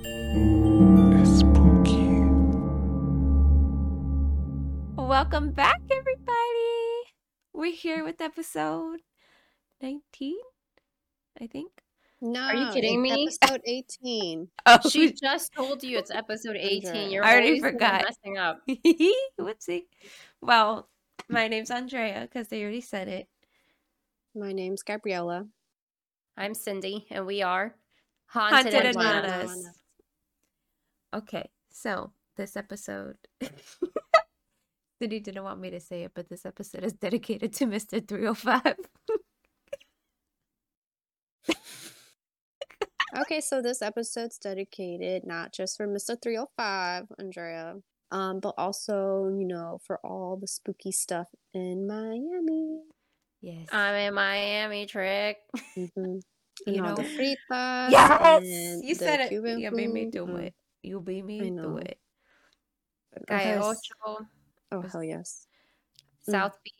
Spooky. Welcome back, everybody. We're here with episode 19, I think. No, are you kidding it's me? Episode 18. Oh, She just told you it's episode 18. You're I already always the one forgot. messing up. whoopsie. Well, my name's Andrea because they already said it. My name's Gabriella. I'm Cindy, and we are Haunted, Haunted, and Atlanta. Nanas. Okay, so this episode. Cindy didn't want me to say it, but this episode is dedicated to Mr. 305. Okay, so this episode's dedicated not just for Mr. 305, Andrea, um, but also, you know, for all the spooky stuff in Miami. yes. I'm in Miami, Trick. hmm You And all the know- fritas. yes! and You the said it. Cuban You made me do it. You made me know. it. Calle Ocho, Oh, hell yes. Mm. South Beach,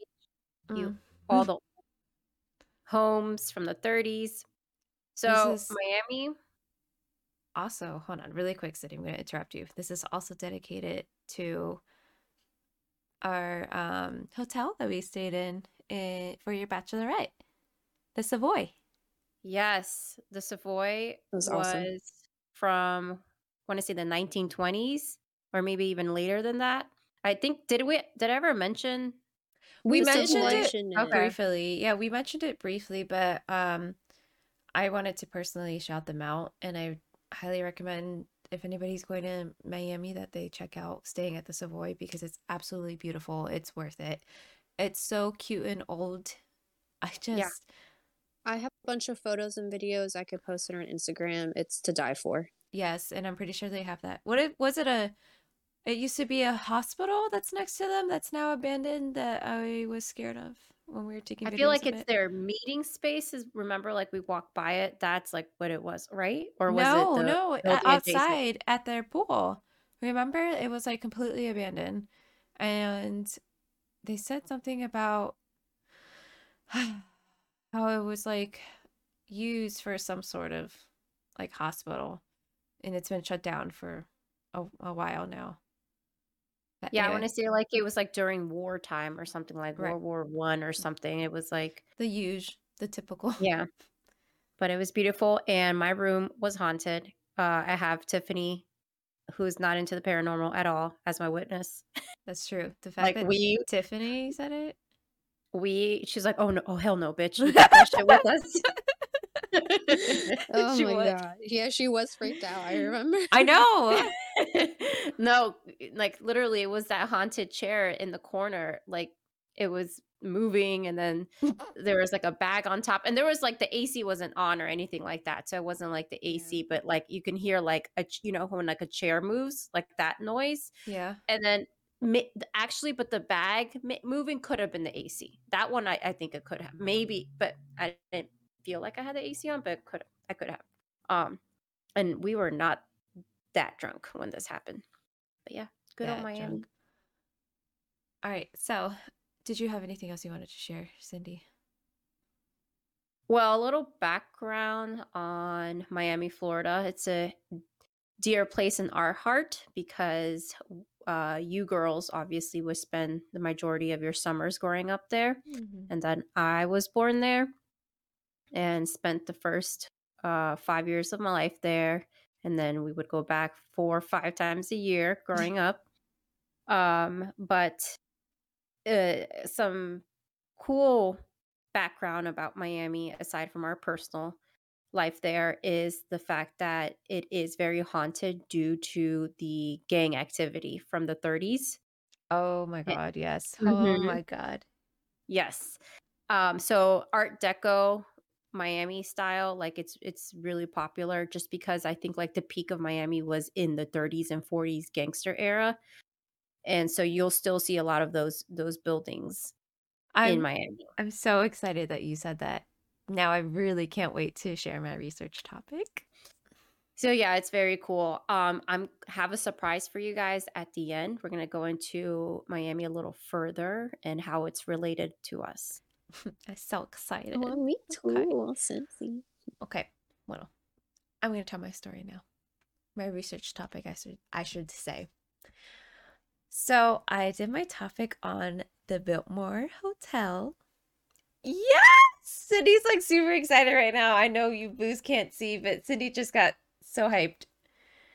you Mm. all the homes from the 30s. So, is- Miami, Also, hold on, really quick, Cindy. I'm going to interrupt you. This is also dedicated to our um, hotel that we stayed in, eh, for your bachelorette, the Savoy. yes, the Savoy was was, awesome. from, want to say the 1920s, or maybe even later than that. I think, did we, did I ever mention? We We did mentioned it it. Okay. briefly. Yeah, we mentioned it briefly, but um, I wanted to personally shout them out, and I highly recommend if anybody's going to Miami that they check out staying at the Savoy because it's absolutely beautiful. It's worth it. It's so cute and old. I just I have a bunch of photos and videos I could post it on Instagram. It's to die for. Yes, and I'm pretty sure they have that. What it was it a? It used to be a hospital that's next to them that's now abandoned that I was scared of when we were taking. I feel like it's it. their meeting spaces. Remember, like we walked by it. That's like what it was, right? Or was no, it the no, a- building adjacent? outside at their pool. Remember, it was like completely abandoned, and they said something about how it was like used for some sort of like hospital, and it's been shut down for a, a while now. But Yeah, I want to say like it was like during wartime or something like Right. World War One or something. It was like the huge, the typical. yeah, but it was beautiful, and my room was haunted. Uh, I have Tiffany, who's not into the paranormal at all, as my witness. That's true. The fact Like that we Tiffany said it. we she's like, oh no, oh hell no, bitch, you got that shit with us. Oh She my was. god. Yeah, she was freaked out. I remember. I know. no, like literally, it was that haunted chair in the corner. Like it was moving, and then there was like a bag on top, and there was like the AC wasn't on or anything like that, so it wasn't like the AC, but like you can hear like a you know when like a chair moves, like that noise, Yeah. and then. Actually, but the bag moving could have been the AC. That one, I, I think it could have maybe, mm. but I didn't feel like I had the AC on, but could I could have. Um, and we were not that drunk when this happened. But yeah, good that old Miami. drunk. All right. So, did you have anything else you wanted to share, Cindy? Well, a little background on Miami, Florida. It's a dear place in our heart because uh, you girls obviously would spend the majority of your summers growing up there. And then I was born there and spent the first uh, five years of my life there. And then we would go back four or five times a year growing up. Um, but uh, some cool background about Miami, aside from our personal life there, is the fact that it is very haunted due to the gang activity from the 30s. Oh my God. Yes. Oh Mhm. my God. Yes. Um, so Art Deco Miami style, like it's it's really popular just because I think like the peak of Miami was in the 30s and 40s gangster era. And so you'll still see a lot of those those buildings in I'm, Miami. I'm so excited that you said that. Now I really can't wait to share my research topic. So yeah, it's very cool. Um, I'm have a surprise for you guys at the end. We're gonna go into Miami a little further and how it's related to us. I'm so excited. Oh, me too, Okay. Okay. Well, I'm going to tell my story now. my research topic, I should I should say. So I did my topic on the Biltmore Hotel. Yes! Cindy's like super excited right now. I know you boos can't see, but Cindy just got so hyped.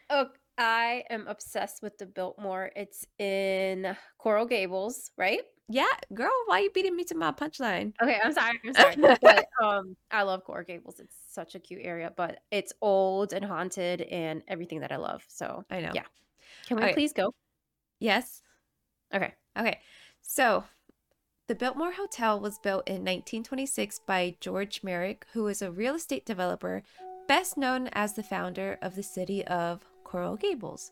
Oh, I am obsessed with the Biltmore. It's in Coral Gables, right? Yeah, girl, why are you beating me to my punchline? Okay, I'm sorry. I'm sorry. but um I love Coral Gables. It's such a cute area, but it's old and haunted and everything that I love. So I know. Yeah. Can we please go? Yes. Okay. Okay. So the Biltmore Hotel was built in 1926 by George Merrick, who is a real estate developer, best known as the founder of the city of Coral Gables.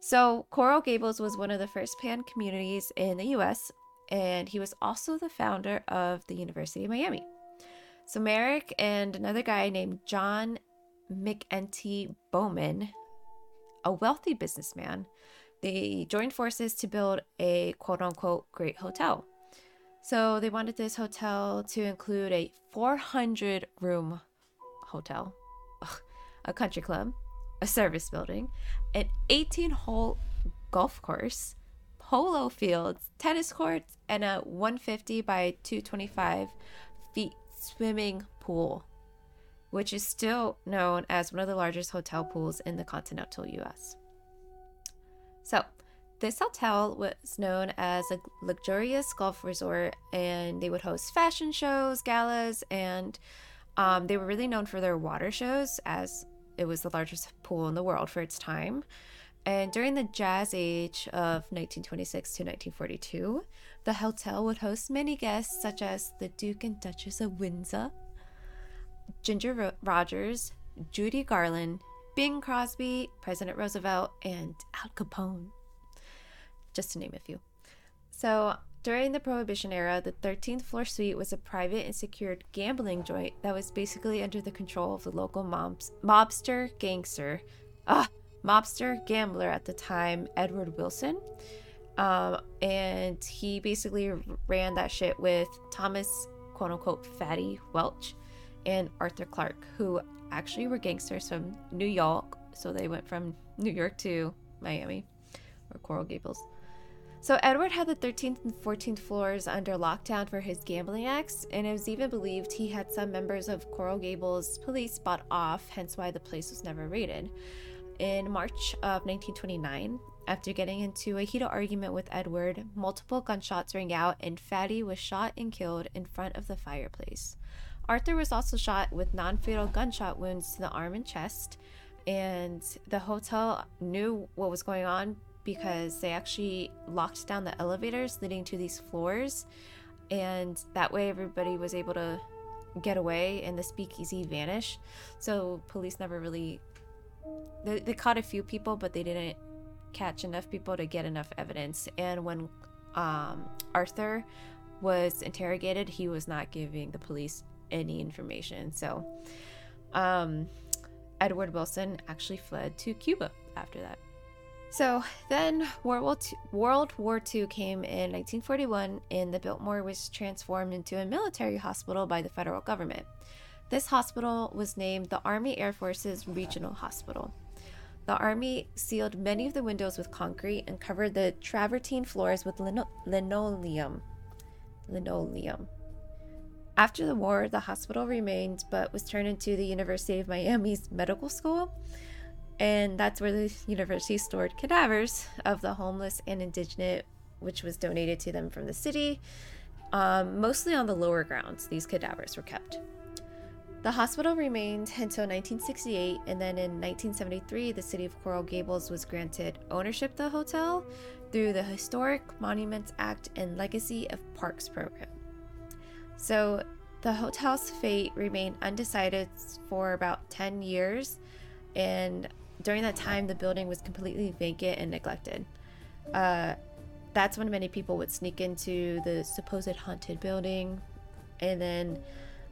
So, Coral Gables was one of the first planned communities in the US, and he was also the founder of the University of Miami. So, Merrick and another guy named John McEntee Bowman, a wealthy businessman, they joined forces to build a quote unquote great hotel. So they wanted this hotel to include a 400 room hotel, a country club, a service building, an 18 hole golf course, polo fields, tennis courts, and a 150 by 225 feet swimming pool, which is still known as one of the largest hotel pools in the continental US. So, this hotel was known as a luxurious golf resort, and they would host fashion shows, galas, and um, they were really known for their water shows, as it was the largest pool in the world for its time. And during the Jazz Age of 1926 to 1942, the hotel would host many guests such as the Duke and Duchess of Windsor, Ginger Rogers, Judy Garland, Bing Crosby, President Roosevelt, and Al Capone, just to name a few. So, during the Prohibition era, the 13th floor suite was a private and secured gambling joint that was basically under the control of the local mobs- mobster gangster, ah, mobster gambler at the time, Edward Wilson. Um, and he basically ran that shit with Thomas, quote unquote, Fatty Walsh and Arthur Clark, who actually were gangsters from New York. So they went from New York to Miami or Coral Gables. So Edward had the 13th and 14th floors under lockdown for his gambling acts, and it was even believed he had some members of Coral Gables police bought off, hence why the place was never raided. In March of 1929, after getting into a heated argument with Edward, multiple gunshots rang out, and Fatty was shot and killed in front of the fireplace. Arthur was also shot with non fatal gunshot wounds to the arm and chest, and the hotel knew what was going on because they actually locked down the elevators leading to these floors, and that way everybody was able to get away and the speakeasy vanished. So police never really they, they caught a few people, but they didn't catch enough people to get enough evidence. And when um, Arthur was interrogated, he was not giving the police any information. So um, Edward Wilson actually fled to Cuba after that. So then World War, II, World War II came in 1941, and the Biltmore was transformed into a military hospital by the federal government. This hospital was named the Army Air Forces Regional Hospital. The Army sealed many of the windows with concrete and covered the travertine floors with lino- linoleum. Linoleum. After the war, the hospital remained but was turned into the University of Miami's medical school, and that's where the university stored cadavers of the homeless and indigent, which was donated to them from the city. Um, mostly on the lower grounds, these cadavers were kept. The hospital remained until 1968, and then in 1973, the city of Coral Gables was granted ownership of the hotel through the Historic Monuments Act and Legacy of Parks program. So the hotel's fate remained undecided for about 10 years, and during that time, the building was completely vacant and neglected. Uh, that's when many people would sneak into the supposed haunted building, and then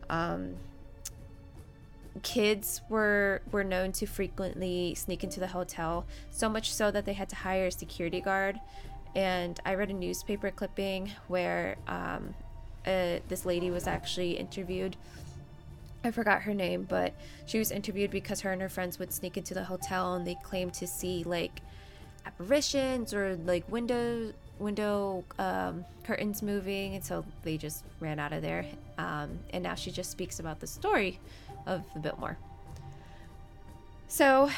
um, kids were were known to frequently sneak into the hotel so much so that they had to hire a security guard. And i read a newspaper clipping where um, uh, this lady was actually interviewed. I forgot her name, but she was interviewed because her and her friends would sneak into the hotel and they claimed to see like apparitions or like window window um, curtains moving, and so they just ran out of there. Um, and now she just speaks about the story of the Biltmore. So,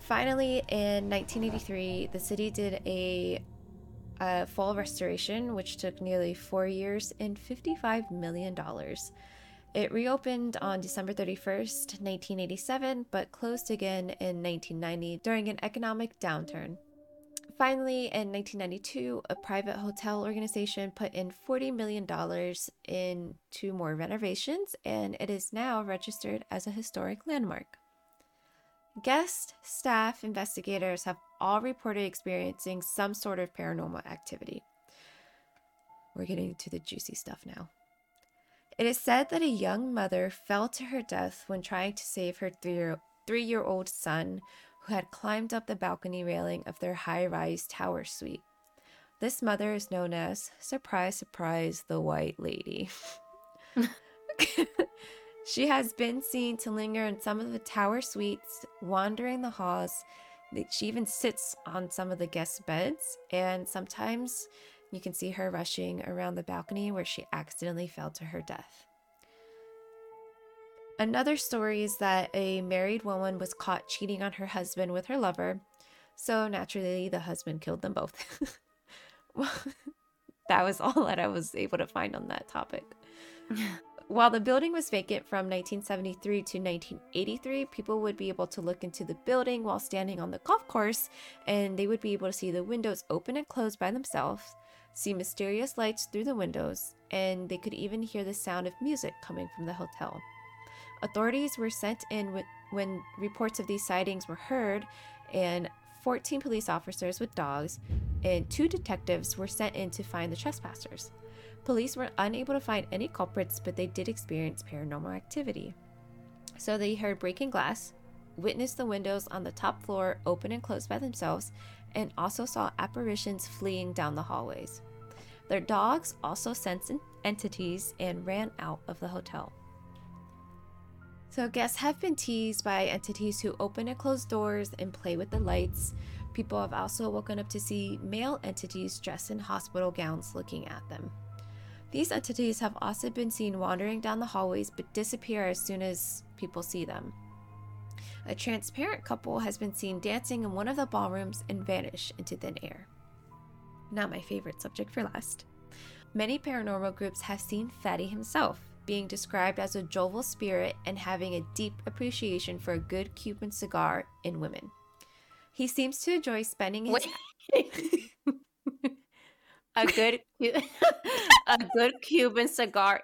finally, in 1983, the city did a, a full restoration, which took nearly four years and $55 million. It reopened on December 31st, 1987, but closed again in 1990 during an economic downturn. Finally, in 1992, a private hotel organization put in $40 million into more renovations, and it is now registered as a historic landmark. Guest, staff, investigators have all reported experiencing some sort of paranormal activity. We're getting to the juicy stuff now. It is said that a young mother fell to her death when trying to save her three year old son, who had climbed up the balcony railing of their high rise tower suite. This mother is known as, surprise, surprise, the White Lady. she has been seen to linger in some of the tower suites, wandering the halls. She even sits on some of the guest beds, and sometimes you can see her rushing around the balcony where she accidentally fell to her death. Another story is that a married woman was caught cheating on her husband with her lover, so naturally the husband killed them both. that was all that I was able to find on that topic. While the building was vacant from 1973 to 1983, people would be able to look into the building while standing on the golf course, and they would be able to see the windows open and close by themselves see mysterious lights through the windows, and they could even hear the sound of music coming from the hotel. Authorities were sent in when reports of these sightings were heard, and 14 police officers with dogs and two detectives were sent in to find the trespassers. Police were unable to find any culprits, but they did experience paranormal activity. So they heard breaking glass, witnessed the windows on the top floor open and close by themselves, and also saw apparitions fleeing down the hallways. Their dogs also sensed entities and ran out of the hotel. So, guests have been teased by entities who open and close doors and play with the lights. People have also woken up to see male entities dressed in hospital gowns looking at them. These entities have also been seen wandering down the hallways but disappear as soon as people see them. A transparent couple has been seen dancing in one of the ballrooms and vanish into thin air. Not my favorite subject for last. Many paranormal groups have seen Fatty himself, being described as a jovial spirit and having a deep appreciation for a good Cuban cigar in women. He seems to enjoy spending his a good a good Cuban cigar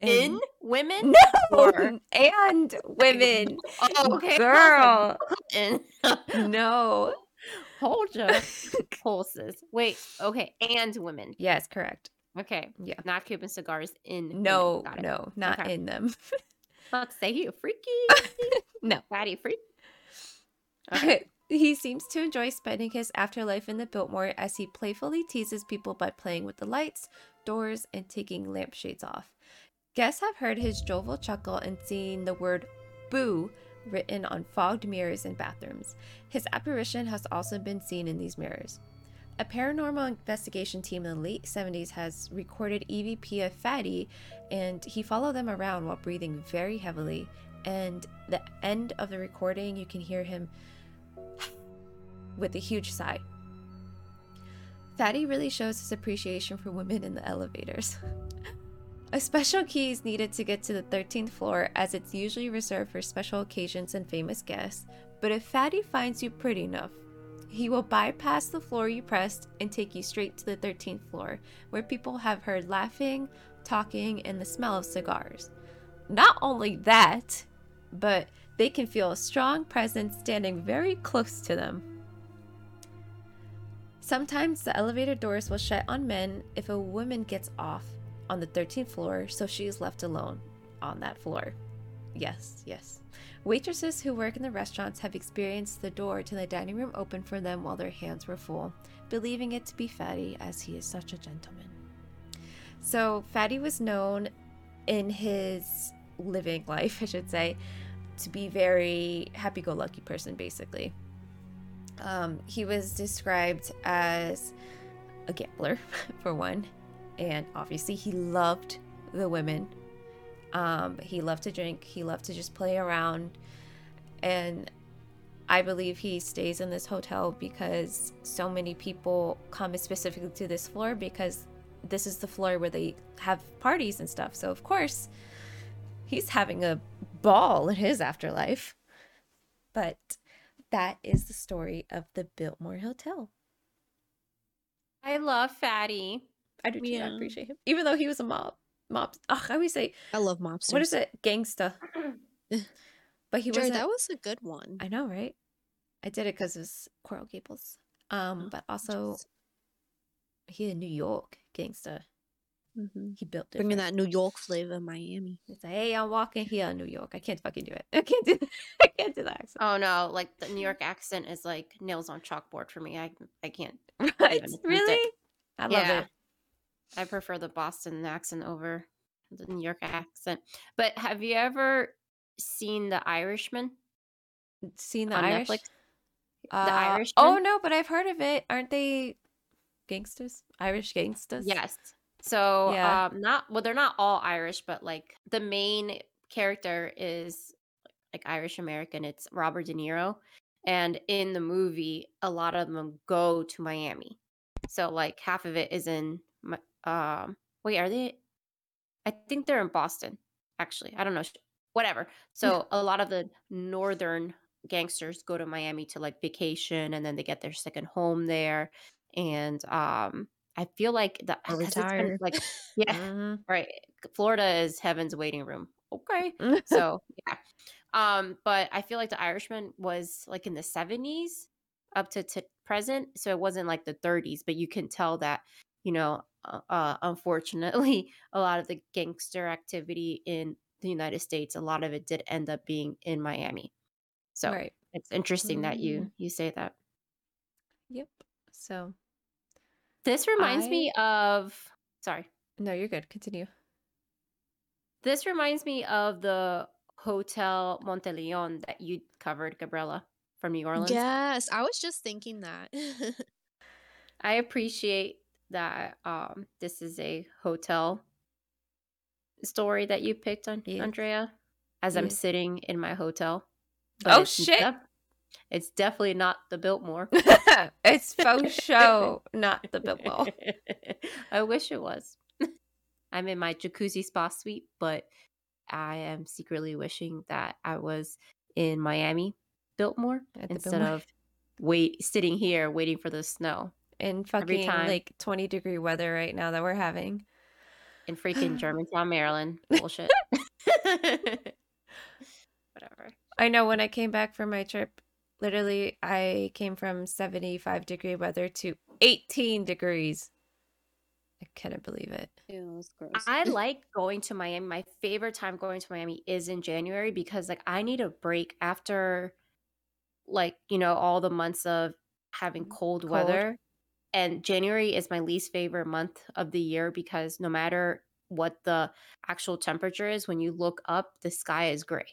in, in women? No, or... and women. Oh, okay, girl. no, Hold your pulses. Wait, okay, and women. Yes, correct. Okay, yeah, not Cuban cigars in. No, no, not okay. in them. Let's say you freaky. no, fatty freak. Okay. He seems to enjoy spending his afterlife in the Biltmore as he playfully teases people by playing with the lights, doors, and taking lampshades off. Guests have heard his jovial chuckle and seen the word boo written on fogged mirrors in bathrooms. His apparition has also been seen in these mirrors. A paranormal investigation team in the late 70s has recorded EVP of Fatty, and he followed them around while breathing very heavily. And the end of the recording, you can hear him with a huge sigh. Fatty really shows his appreciation for women in the elevators. A special key is needed to get to the 13th floor as it's usually reserved for special occasions and famous guests, but if Fatty finds you pretty enough, he will bypass the floor you pressed and take you straight to the 13th floor, where people have heard laughing, talking, and the smell of cigars. Not only that, but they can feel a strong presence standing very close to them. Sometimes the elevator doors will shut on men if a woman gets off on the 13th floor, so she is left alone on that floor. Yes, yes. Waitresses who work in the restaurants have experienced the door to the dining room open for them while their hands were full, believing it to be Fatty as he is such a gentleman. So, Fatty was known in his living life, I should say, to be very happy-go-lucky person, basically. Um, he was described as a gambler, for one, and obviously he loved the women. Um, he loved to drink. He loved to just play around, and I believe he stays in this hotel because so many people come specifically to this floor because this is the floor where they have parties and stuff. So, of course, he's having a ball in his afterlife. But that is the story of the Biltmore Hotel. I love Fatty. I do too. I appreciate him. Even though he was a mob. Mob. Ugh, I always say, I love mobsters. what is it? Gangsta. But he Joy, was that was a good one. I know, right? I did it because it was Coral Gables. Um, Oh, but also Just he in New York gangster. mhm. He built it. bringing that New York flavor in Miami. It's like, hey, I'm walking here in New York. I can't fucking do it. I can't do. I can't do that accent. Oh no, like the New York accent is like nails on chalkboard for me. I I can't. right? Really? I love Yeah. it. I prefer the Boston accent over the New York accent. But have you ever seen The Irishman Seen the on Irish? Netflix? Uh, the Irishman? Oh no, but I've heard of it. Aren't they gangsters? Irish gangsters? Yes. So Yeah. um not well they're not all Irish, but like the main character is like Irish American. It's Robert De Niro. And in the movie, a lot of them go to Miami. So like half of it is in um wait, are they I think they're in Boston, actually. I don't know. Whatever. So a lot of the northern gangsters go to Miami to like vacation and then they get their second home there. And um I feel like the Or 'cause it's been, like yeah, Mhm. right. Florida is heaven's waiting room. Okay. Mm-hmm. So yeah. Um, but I feel like the Irishman was like in the 70s up to, to present. So it wasn't like the 30s, but you can tell that, you know, uh, unfortunately, a lot of the gangster activity in the United States, a lot of it did end up being in Miami. So right. it's interesting that Mm. you you say that. Yep. So This reminds me of sorry. no, you're good. Continue. This reminds me of the Hotel Monteleone that you covered, Gabriella, from New Orleans. Yes, I was just thinking that. I appreciate that um this is a hotel story that you picked on Yes. Andrea as I'm sitting in my hotel. Oh, it's shit. def- it's definitely not the Biltmore. it's faux show, not the Biltmore. I wish it was. I'm in my jacuzzi spa suite, but I am secretly wishing that I was in Miami, Biltmore, instead Biltmore. of wait sitting here waiting for the snow in fucking like 20 degree weather right now that we're having. in freaking Germantown, Maryland. Bullshit. Whatever. I know when I came back from my trip, literally I came from 75 degree weather to 18 degrees. I couldn't believe it. Ew, that's gross. I like going to Miami. My favorite time going to Miami is in January because like I need a break after like, you know, all the months of having cold, Cold. weather. And January is my least favorite month of the year because no matter what the actual temperature is, when you look up, the sky is gray.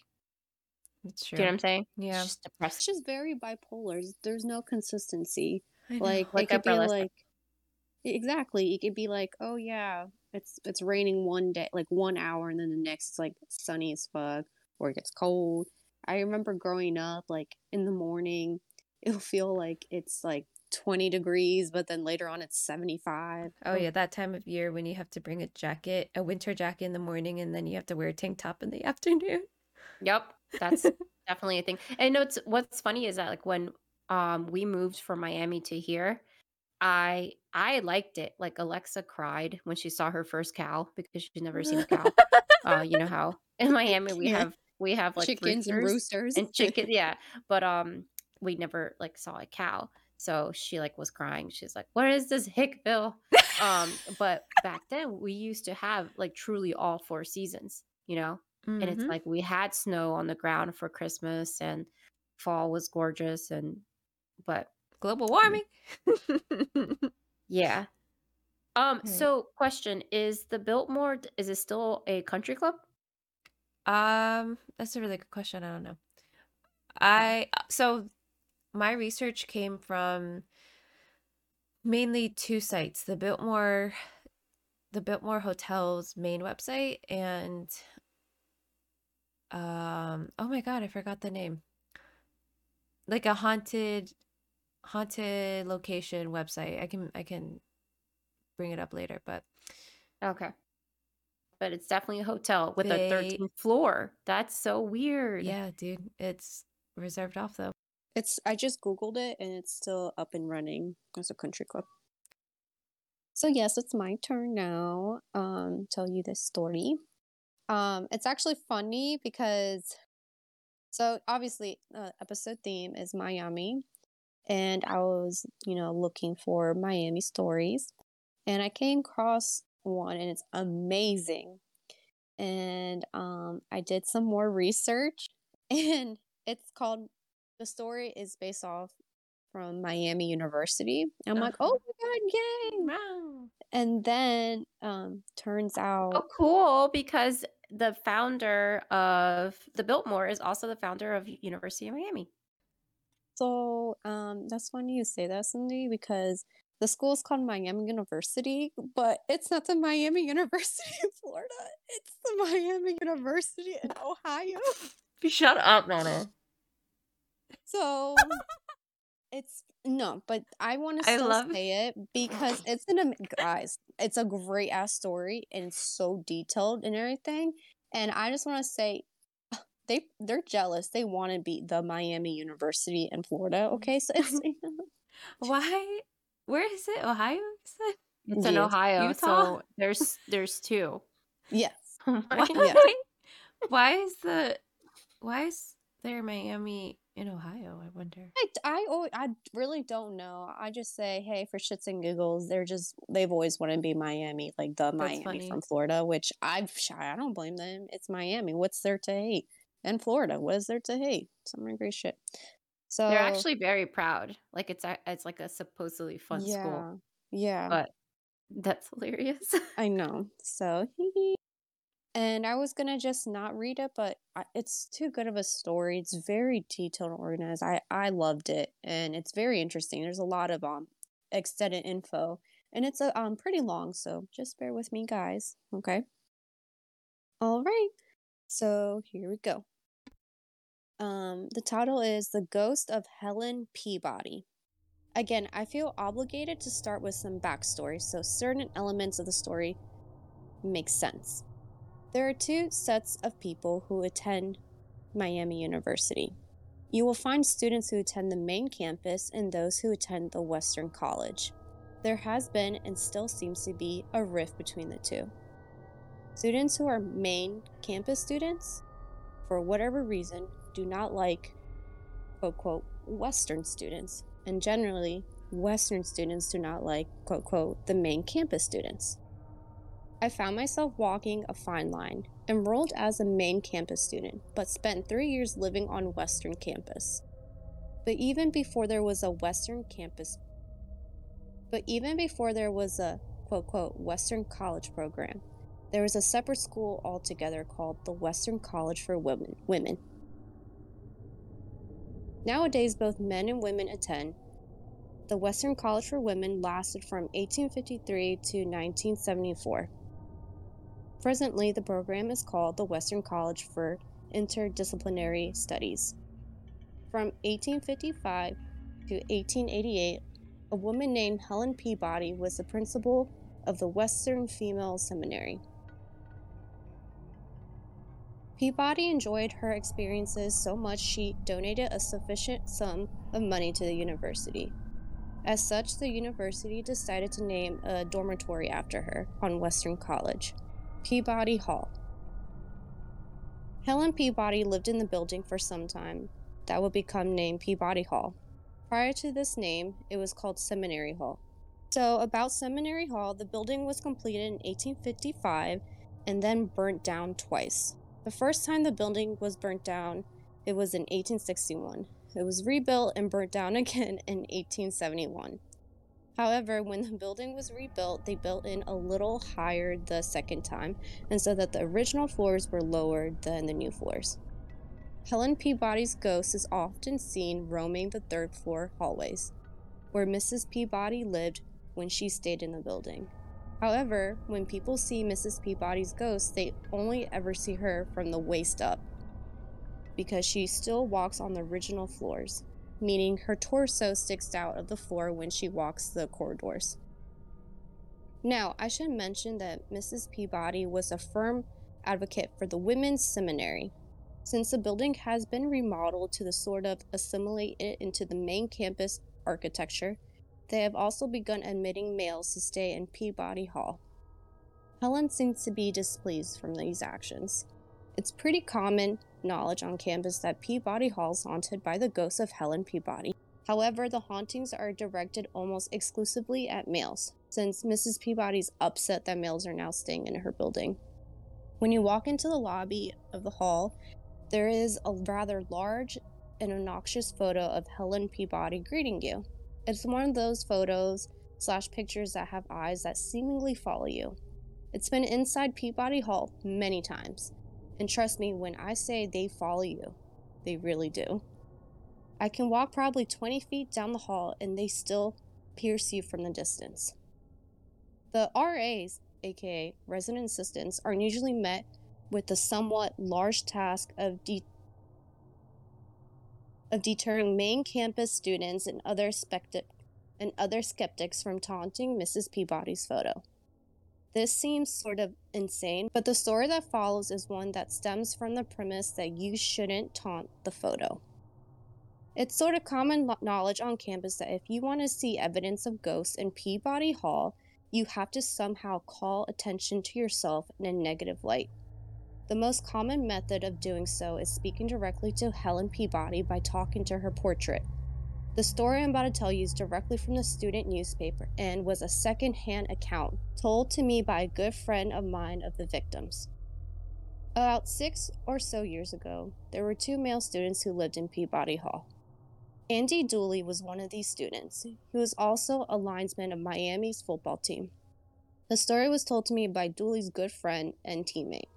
It's Do true. you know what I'm saying? Yeah. It's just it's depressing. just very bipolar. There's no consistency. Like, Like it could be Umbrella said. like exactly. It could be like, oh yeah, it's it's raining one day, like one hour, and then the next it's like sunny as fuck, or it gets cold. I remember growing up, like in the morning, it'll feel like it's like 20 degrees, but then later on it's 75. Oh yeah, that time of year when you have to bring a jacket, a winter jacket in the morning, and then you have to wear a tank top in the afternoon. Yep, that's definitely a thing. And no, it's what's funny is that like when um we moved from Miami to here, I I liked it. Like Alexa cried when she saw her first cow because she's never seen a cow. uh, you know how in Miami we Yeah. have we have like Chickens and roosters roosters and chicken, yeah. But um, we never like saw a cow, so she like was crying. She's like, "What is this Hickville?" um, but back then we used to have like truly all four seasons, you know and it's Mhm. like we had snow on the ground for Christmas and fall was gorgeous and but global warming. yeah. Um Right. so question is the Biltmore is it still a country club? Um, that's a really good question. I don't know. I so my research came from mainly two sites, the Biltmore the Biltmore Hotel's main website and um oh my god, I forgot the name. Like a haunted haunted location website. I can I can bring it up later, but Okay. But it's definitely a hotel with a 13th floor. That's so weird. yeah, dude, it's reserved off though. It's I just googled it and it's still up and running as a country club. So yes, it's my turn now. Um, tell you this story. Um, it's actually funny because so obviously uh, episode theme is Miami, and I was you know looking for Miami stories, and I came across one and it's amazing. And um, I did some more research, and it's called. The story is based off from Miami University. I'm like, Uh-huh. oh my god, yay! Wow. And then um, turns out, Oh, cool. Because the founder of the Biltmore is also the founder of University of Miami. so um, that's funny you say that, Cindy, because the school is called Miami University, but it's not the Miami University in Florida. It's the Miami University in Ohio. Shut up, Nana. So it's no, but I want to I still love say it because it's an am- guys. It's a great ass story and it's so detailed and everything. And I just want to say, uh, they they're jealous. They want to be the Miami University in Florida. Mm. Okay, so it's Why? Where is it? Ohio? you said? It's in Ohio. Utah? So there's there's two. yes. Why? Yeah. Why is the why is there Miami in Ohio? I wonder. I I, I really don't know. I just say, hey, for shits and giggles, they're just they've always wanted to be Miami, like the Miami funny. from Florida, which I've I don't blame them. It's Miami. What's there to hate? And Florida, what is there to hate? Some great shit. So They're actually very proud. Like it's it's like a supposedly fun yeah, school. yeah, But that's hilarious. I know. So, and I was gonna just not read it, but it's too good of a story. It's very detailed and organized. I I loved it, and it's very interesting. There's a lot of um extended info, and it's a um pretty long. So just bear with me, guys. Okay. All right. So here we go. Um, the title is "The Ghost of Helen Peabody." Again, I feel obligated to start with some backstory, so certain elements of the story make sense. There are two sets of people who attend Miami University. You will find students who attend the main campus and those who attend the Western College. There has been and still seems to be a rift between the two. Students who are main campus students, for whatever reason, do not like quote quote Western students, and generally, Western students do not like quote quote the main campus students. I found myself walking a fine line, enrolled as a main campus student, but spent three years living on Western campus. But even before there was a Western campus, but even before there was a quote quote Western college program, there was a separate school altogether called the Western College for Women. Women. Nowadays, both men and women attend. The Western College for Women lasted from 1853 to 1974. Presently, the program is called the Western College for Interdisciplinary Studies. From 1855 to 1888, a woman named Helen Peabody was the principal of the Western Female Seminary. Peabody enjoyed her experiences so much she donated a sufficient sum of money to the university. As such, the university decided to name a dormitory after her on Western College, Peabody Hall. Helen Peabody lived in the building for some time that would become named Peabody Hall. Prior to this name, it was called Seminary Hall. So, about Seminary Hall, the building was completed in 1855 and then burnt down twice. The first time the building was burnt down, it was in 1861. It was rebuilt and burnt down again in 1871. However, when the building was rebuilt, they built in a little higher the second time, and so that the original floors were lower than the new floors. Helen Peabody's ghost is often seen roaming the third floor hallways, where Mrs. Peabody lived when she stayed in the building. However, when people see Mrs. Peabody's ghost, they only ever see her from the waist up because she still walks on the original floors, meaning her torso sticks out of the floor when she walks the corridors. Now, I should mention that Mrs. Peabody was a firm advocate for the women's seminary. Since the building has been remodeled to the sort of assimilate it into the main campus architecture, they have also begun admitting males to stay in Peabody Hall. Helen seems to be displeased from these actions. It's pretty common knowledge on campus that Peabody Hall is haunted by the ghost of Helen Peabody. However, the hauntings are directed almost exclusively at males, since Mrs. Peabody's upset that males are now staying in her building. When you walk into the lobby of the hall, there is a rather large and obnoxious photo of Helen Peabody greeting you. It's one of those photos slash pictures that have eyes that seemingly follow you. It's been inside Peabody Hall many times, and trust me when I say they follow you, they really do. I can walk probably 20 feet down the hall and they still pierce you from the distance. The RAs, aka resident assistants, are usually met with the somewhat large task of de- of deterring main campus students and other and other skeptics from taunting Mrs. Peabody's photo. This seems sort of insane, but the story that follows is one that stems from the premise that you shouldn't taunt the photo. It's sort of common knowledge on campus that if you want to see evidence of ghosts in Peabody Hall, you have to somehow call attention to yourself in a negative light. The most common method of doing so is speaking directly to Helen Peabody by talking to her portrait. The story I'm about to tell you is directly from the student newspaper and was a secondhand account told to me by a good friend of mine of the victims. About six or so years ago, there were two male students who lived in Peabody Hall. Andy Dooley was one of these students. He was also a linesman of Miami's football team. The story was told to me by Dooley's good friend and teammate.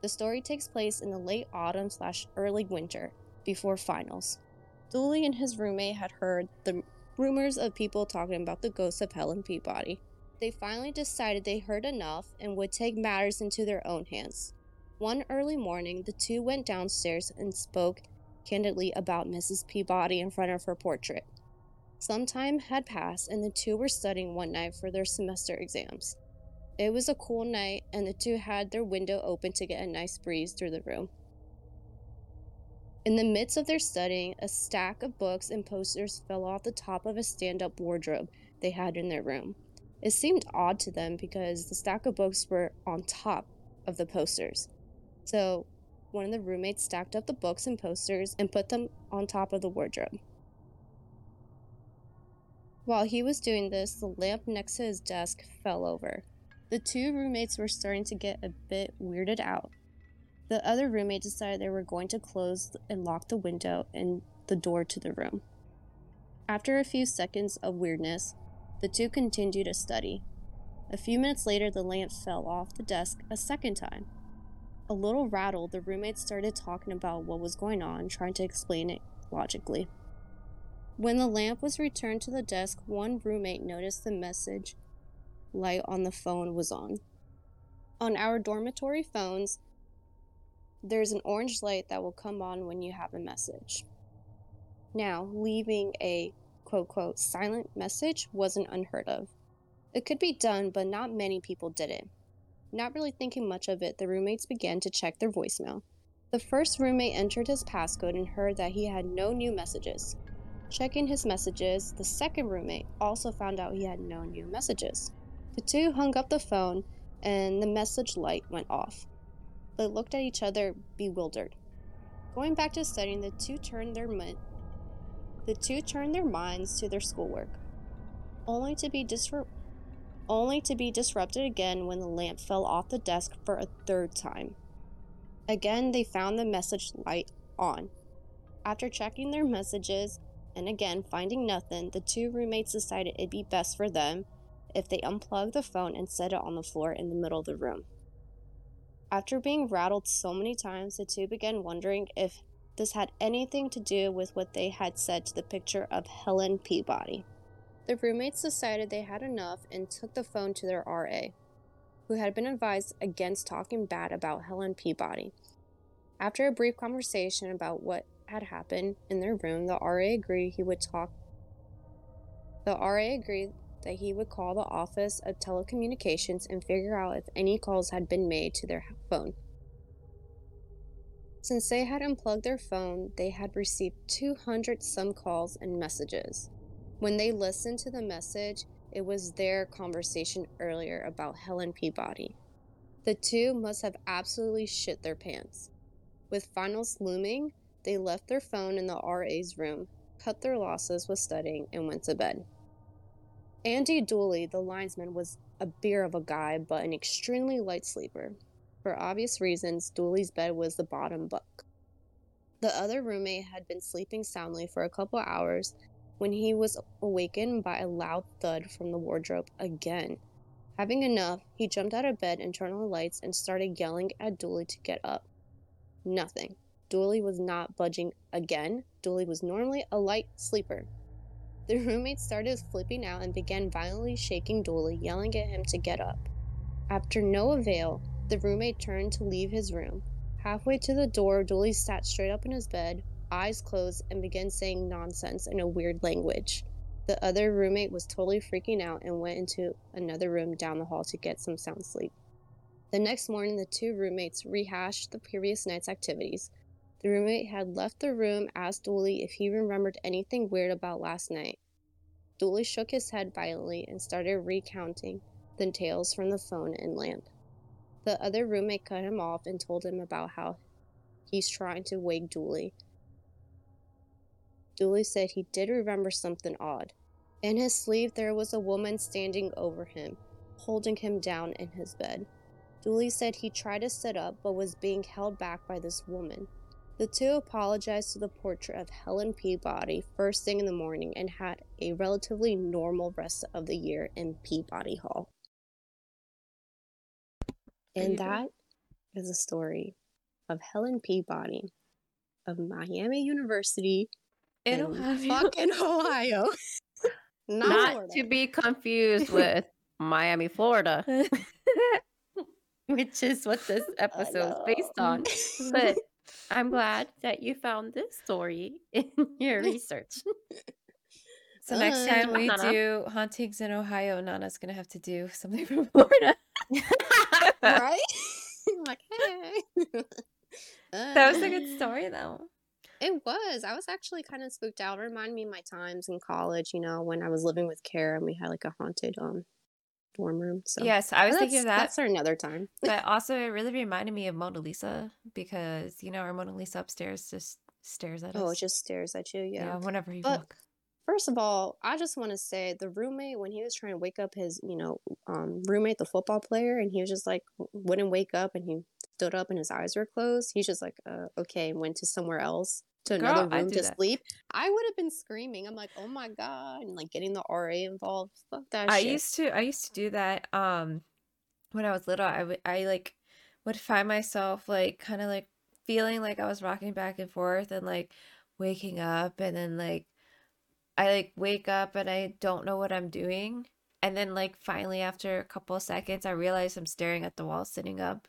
The story takes place in the late autumn slash early winter, before finals. Dooley and his roommate had heard the rumors of people talking about the ghost of Helen Peabody. They finally decided they heard enough and would take matters into their own hands. One early morning, the two went downstairs and spoke candidly about Mrs. Peabody in front of her portrait. Some time had passed, and the two were studying one night for their semester exams. It was a cool night, and the two had their window open to get a nice breeze through the room. In the midst of their studying, a stack of books and posters fell off the top of a stand up wardrobe they had in their room. It seemed odd to them because the stack of books were on top of the posters. So, one of the roommates stacked up the books and posters and put them on top of the wardrobe. While he was doing this, the lamp next to his desk fell over. The two roommates were starting to get a bit weirded out. The other roommate decided they were going to close and lock the window and the door to the room. After a few seconds of weirdness, the two continued to study. A few minutes later, the lamp fell off the desk a second time. A little rattled, the roommates started talking about what was going on, trying to explain it logically. When the lamp was returned to the desk, one roommate noticed the message light on the phone was on. On our dormitory phones, there's an orange light that will come on when you have a message. Now, leaving a quote quote silent message wasn't unheard of. It could be done, but not many people did it. Not really thinking much of it, the roommates began to check their voicemail. The first roommate entered his passcode and heard that he had no new messages. Checking his messages, the second roommate also found out he had no new messages. The two hung up the phone and the message light went off. They looked at each other, bewildered. Going back to studying, the two turned their the two turned their minds to their schoolwork, only to be disrupt only to be disrupted again when the lamp fell off the desk for a third time. Again, they found the message light on. After checking their messages, and again, finding nothing, the two roommates decided it'd be best for them if they unplugged the phone and set it on the floor in the middle of the room. After being rattled so many times, the two began wondering if this had anything to do with what they had said to the picture of Helen Peabody. The roommates decided they had enough and took the phone to their RA, who had been advised against talking bad about Helen Peabody. After a brief conversation about what had happened in their room, the RA agreed he would talk. The RA agreed that he would call the Office of Telecommunications and figure out if any calls had been made to their phone. Since they had unplugged their phone, they had received 200 some calls and messages. When they listened to the message, it was their conversation earlier about Helen Peabody. The two must have absolutely shit their pants. With finals looming, they left their phone in the RA's room, cut their losses with studying, and went to bed. Andy Dooley, the linesman, was a beer of a guy, but an extremely light sleeper. For obvious reasons, Dooley's bed was the bottom bunk. The other roommate had been sleeping soundly for a couple hours when he was awakened by a loud thud from the wardrobe again. Having enough, he jumped out of bed and turned on the lights and started yelling at Dooley to get up. Nothing. Dooley was not budging again. Dooley was normally a light sleeper. The roommate started flipping out and began violently shaking Dooley, yelling at him to get up. After no avail, the roommate turned to leave his room. Halfway to the door, Dooley sat straight up in his bed, eyes closed, and began saying nonsense in a weird language. The other roommate was totally freaking out and went into another room down the hall to get some sound sleep. The next morning, the two roommates rehashed the previous night's activities. The roommate had left the room, asked Dooley if he remembered anything weird about last night. Dooley shook his head violently and started recounting the tales from the phone and lamp. The other roommate cut him off and told him about how he's trying to wake Dooley. Dooley said he did remember something odd. In his sleep, there was a woman standing over him, holding him down in his bed. Dooley said he tried to sit up but was being held back by this woman. The two apologized to the portrait of Helen Peabody first thing in the morning and had a relatively normal rest of the year in Peabody Hall. And that is the story of Helen Peabody of Miami University In in Ohio. fucking Ohio. Not, Not to be confused with Miami, Florida, which is what this episode is based on. But I'm glad that you found this story in your research. So next time we Nana. do hauntings in Ohio, Nana's gonna have to do something from Florida. right? like, hey. That was a good story though. It was. I was actually kind of spooked out. It reminded me of my times in college, you know, when I was living with Kara and we had like a haunted um dorm room. So Yes, I was thinking of that's- that. That's for another time. but also it really reminded me of Mona Lisa because you know our Mona Lisa upstairs just stares at us. Oh, it just stares at you. yeah. Yeah. whenever you But- walk. First of all, I just want to say the roommate when he was trying to wake up his, you know, um, roommate, the football player, and he was just like wouldn't wake up, and he stood up and his eyes were closed. He's just like, uh, okay, and went to somewhere else to Girl, another room to that. sleep. I would have been screaming. I'm like, oh my god, and like getting the RA involved. Fuck that I shit. used to I used to do that um when I was little. I would I like would find myself like kind of like feeling like I was rocking back and forth and like waking up and then like I like wake up and I don't know what I'm doing. And then like finally after a couple of seconds I realize I'm staring at the wall sitting up.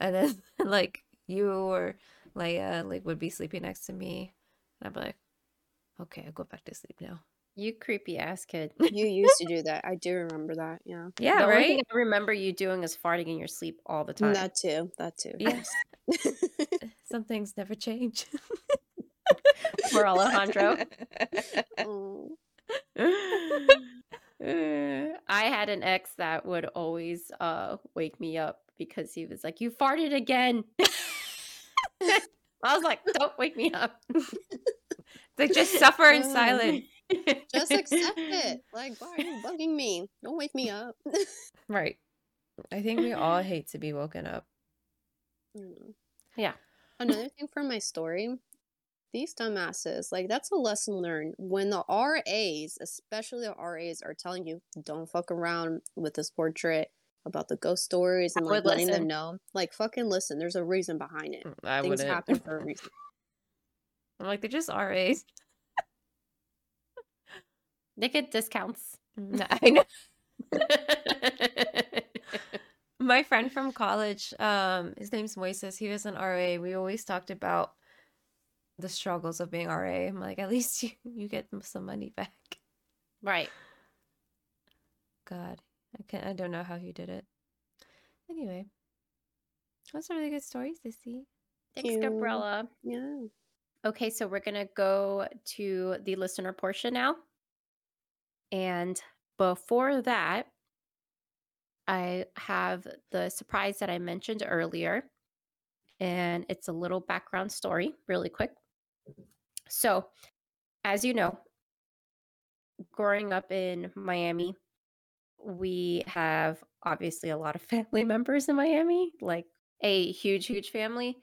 And then like you or Leia like would be sleeping next to me. And I'd be like, okay, I'll go back to sleep now. You creepy ass kid. you used to do that. I do remember that. Yeah. Yeah, the only right? thing I remember you doing is farting in your sleep all the time. That too. That too. Yes. Some things never change. For Alejandro. I had an ex that would always uh wake me up because he was like, "You farted again." I was like, "Don't wake me up." they just suffer in Oh. silence. Just accept it. Like, why are you bugging me? Don't wake me up. Right. I think we all hate to be woken up. Mm. Yeah. Another thing from my story, these dumbasses, like that's a lesson learned. When the RAs, especially the RAs, are telling you don't fuck around with this portrait about the ghost stories and like letting listen. them know, like fucking listen. There's a reason behind it. Mm, I Things wouldn't. happen for a reason. I'm like, they're just RAs. Eh? They get discounts. No, mm, I know. My friend from college, um, his name's Moises. He was an RA. We always talked about the struggles of being RA. I'm like, at least you, you get some money back. right. God, I can I don't know how he did it. Anyway, that's a really good story, Sissy. Thanks, you. Gabriella. Yeah. Okay, so we're going to go to the listener portion now. And before that, I have the surprise that I mentioned earlier. And it's a little background story, really quick. So, as you know, growing up in Miami, we have obviously a lot of family members in Miami, like a huge, huge family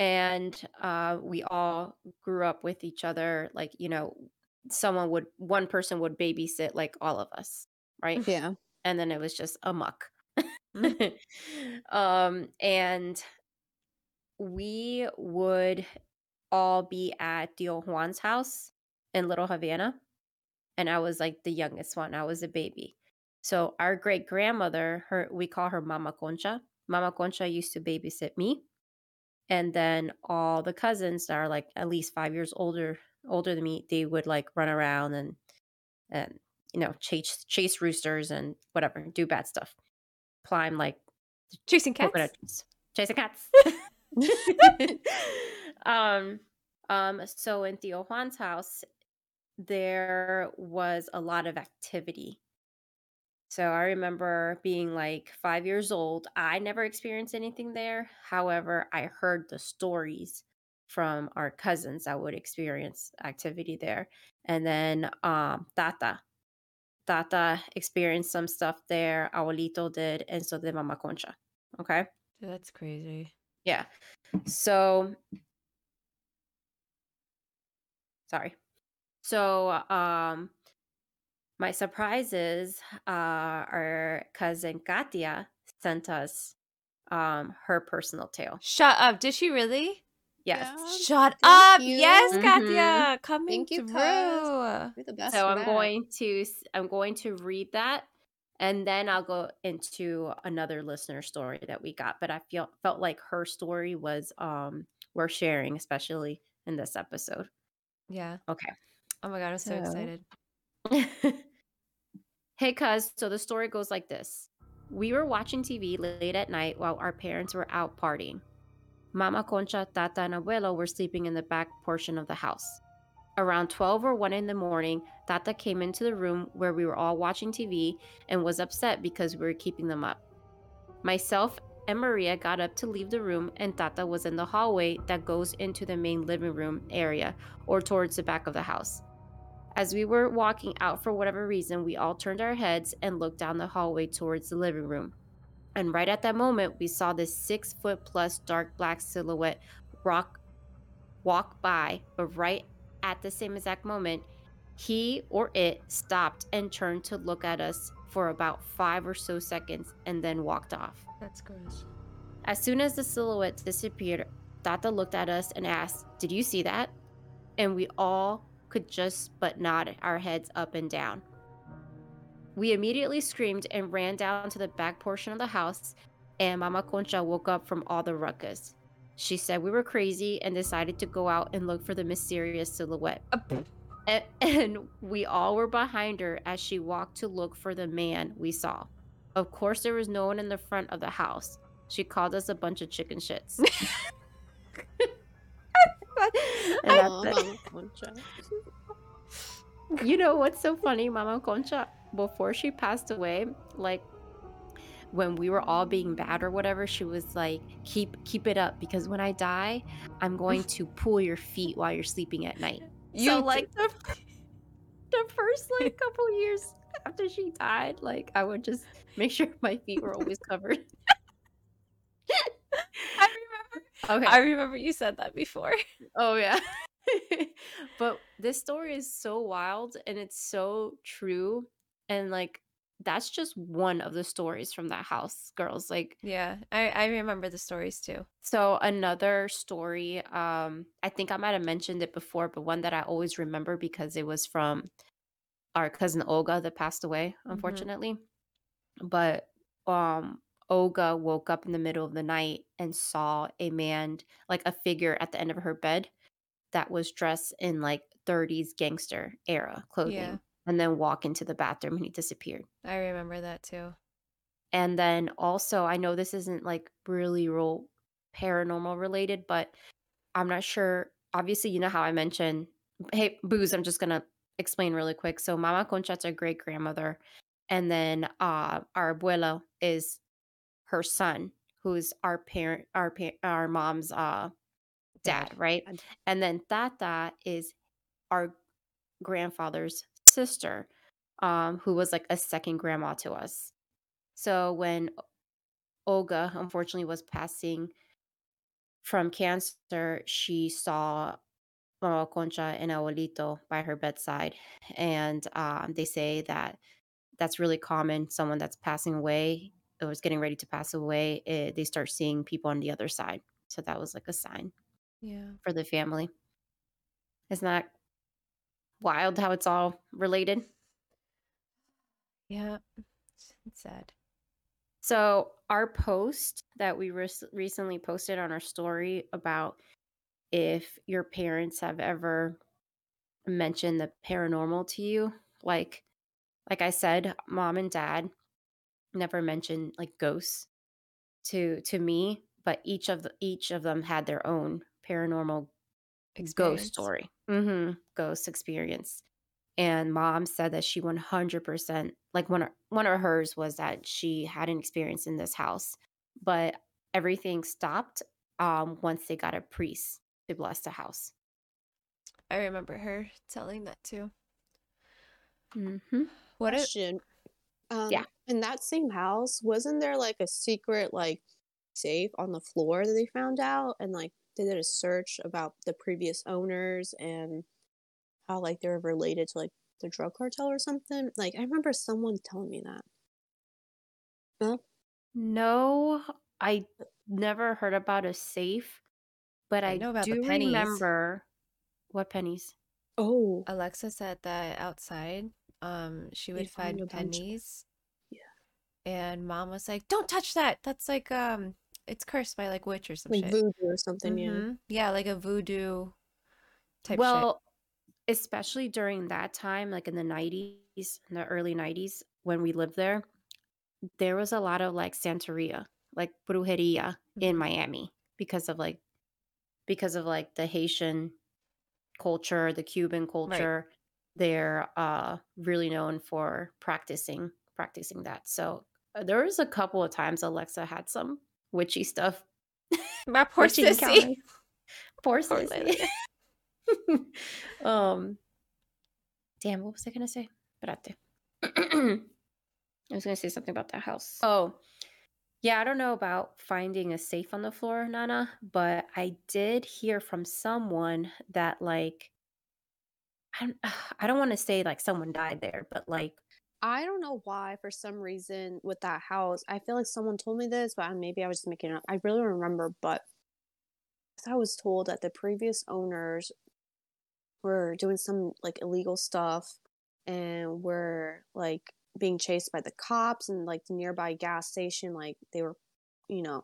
and uh, we all grew up with each other like you know someone would one person would babysit like all of us right? Yeah. and then it was just a muck. Um and we would all be at Tío Juan's house in Little Havana and I was like the youngest one. I was a baby so our great grandmother her we call her Mama Concha. Mama Concha used to babysit me. And then all the cousins that are like at least five years older older than me they would like run around and and you know chase chase roosters and whatever do bad stuff. Climb like Chasing cats. chasing cats. Um um so in Tío Juan's house there was a lot of activity so I remember being like five years old. I never experienced anything there. However, I heard the stories from our cousins that would experience activity there. And then um Tata. Tata experienced some stuff there. Abuelito did, and so did Mama Concha. Okay. That's crazy. Yeah. So sorry. So um my surprise is uh our cousin Katia sent us um her personal tale. Shut up. Did she really? Yes. Yeah. Shut Thank up. you. Yes, Mhm. Katia. Coming Thank you, through. You're the best. So I'm that. going to I'm going to read that and then I'll go into another listener story that we got, but I feel felt like her story was um worth sharing especially in this episode. Yeah. Okay. Oh my god, I'm so So- excited. hey, cuz. So the story goes like this We were watching TV late at night while our parents were out partying. Mama Concha, Tata, and Abuelo were sleeping in the back portion of the house. Around 12 or 1 in the morning, Tata came into the room where we were all watching TV and was upset because we were keeping them up. Myself and Maria got up to leave the room, and Tata was in the hallway that goes into the main living room area or towards the back of the house. As we were walking out for whatever reason, we all turned our heads and looked down the hallway towards the living room. And right at that moment, we saw this six foot plus dark black silhouette rock, walk by, but right at the same exact moment, he or it stopped and turned to look at us for about five or so seconds and then walked off. That's gross. As soon as the silhouette disappeared, Tata looked at us and asked, Did you see that? And we all could just but nod our heads up and down. We immediately screamed and ran down to the back portion of the house, and Mama Concha woke up from all the ruckus. She said we were crazy and decided to go out and look for the mysterious silhouette. And, and we all were behind her as she walked to look for the man we saw. Of course, there was no one in the front of the house. She called us a bunch of chicken shits. And Aw. Mama Concha. you know what's so funny, Mama Concha? Before she passed away, like when we were all being bad or whatever, she was like, "Keep keep it up because when I die, I'm going to pull your feet while you're sleeping at night." You so like the, the first like couple years after she died, like I would just make sure my feet were always covered. I Okay. I remember you said that before. oh yeah. but this story is so wild and it's so true and like that's just one of the stories from that house girls like Yeah, I I remember the stories too. so another story um i think i might have mentioned it before but one that i always remember because it was from our cousin olga that passed away unfortunately but um olga woke up in the middle of the night and saw a man like a figure at the end of her bed that was dressed in like 30s gangster era clothing Yeah. and then walk into the bathroom and he disappeared I remember that too. and then also, I know this isn't like really real paranormal related, but I'm not sure. Obviously, you know how I mentioned, hey, booze, I'm just going to explain really quick. So, Mama Concha's our great grandmother. And then uh, our abuela is her son, who's our parent, our, pa- our mom's uh, dad, Dad. right? And then Tata is our grandfather's sister, um, who was like a second grandma to us. So when Olga unfortunately was passing from cancer, she saw Mama Concha and Abuelito by her bedside. And um, they say that that's really common. Someone that's passing away or was getting ready to pass away, it, they start seeing people on the other side. So that was like a sign Yeah. for the family. Isn't that wild how it's all related? Yeah. It's sad. So, our post that we rec- recently posted on our story about if your parents have ever mentioned the paranormal to you, like like I said, mom and dad never mentioned like ghosts to to me, but each of the each of them had their own paranormal Experience. ghost story. Mm-hmm. Ghost experience. And mom said that she 100%, like one of, one of hers was that she had an experience in this house, but everything stopped um, once they got a priest to bless the house. I remember her telling that too. Mm-hmm. What a, Question. Um, Yeah. In that same house, wasn't there like a secret like safe on the floor that they found out, and like they did a search about the previous owners and how like they're related to like the drug cartel or something? Like I remember someone telling me that. No. No, I never heard about a safe, but I I, know about the do pennies. remember what pennies. Oh. Alexa said that outside, um, she would find a bunch of- pennies. Yeah. And mom was like, "Don't touch that. That's like um, it's cursed by like witch or some Like shit." voodoo or something, yeah. Mhm. Yeah, like a voodoo type shit. well, especially during that time, like in the 90s, in the early 90s, when we lived there, there was a lot of like Santeria, like brujeria in Mhm. Miami because of like, because of like the Haitian culture, the Cuban culture. They're uh, really known for practicing, practicing that. So uh, there was a couple of times Alexa had some witchy stuff My poor sissy. Poor Poor sissy. um, damn, what was I gonna say? I was gonna say something about that house. Oh, yeah, I don't know about finding a safe on the floor, Nana, but I did hear from someone that like I don't, want to say like someone died there, but like I don't know why, for some reason, with that house, I feel like someone told me this, but uh, maybe I was just making it up. I really don't remember, but I was told that the previous owners were doing some like illegal stuff and were like being chased by the cops and like the nearby gas station. Like they were, you know,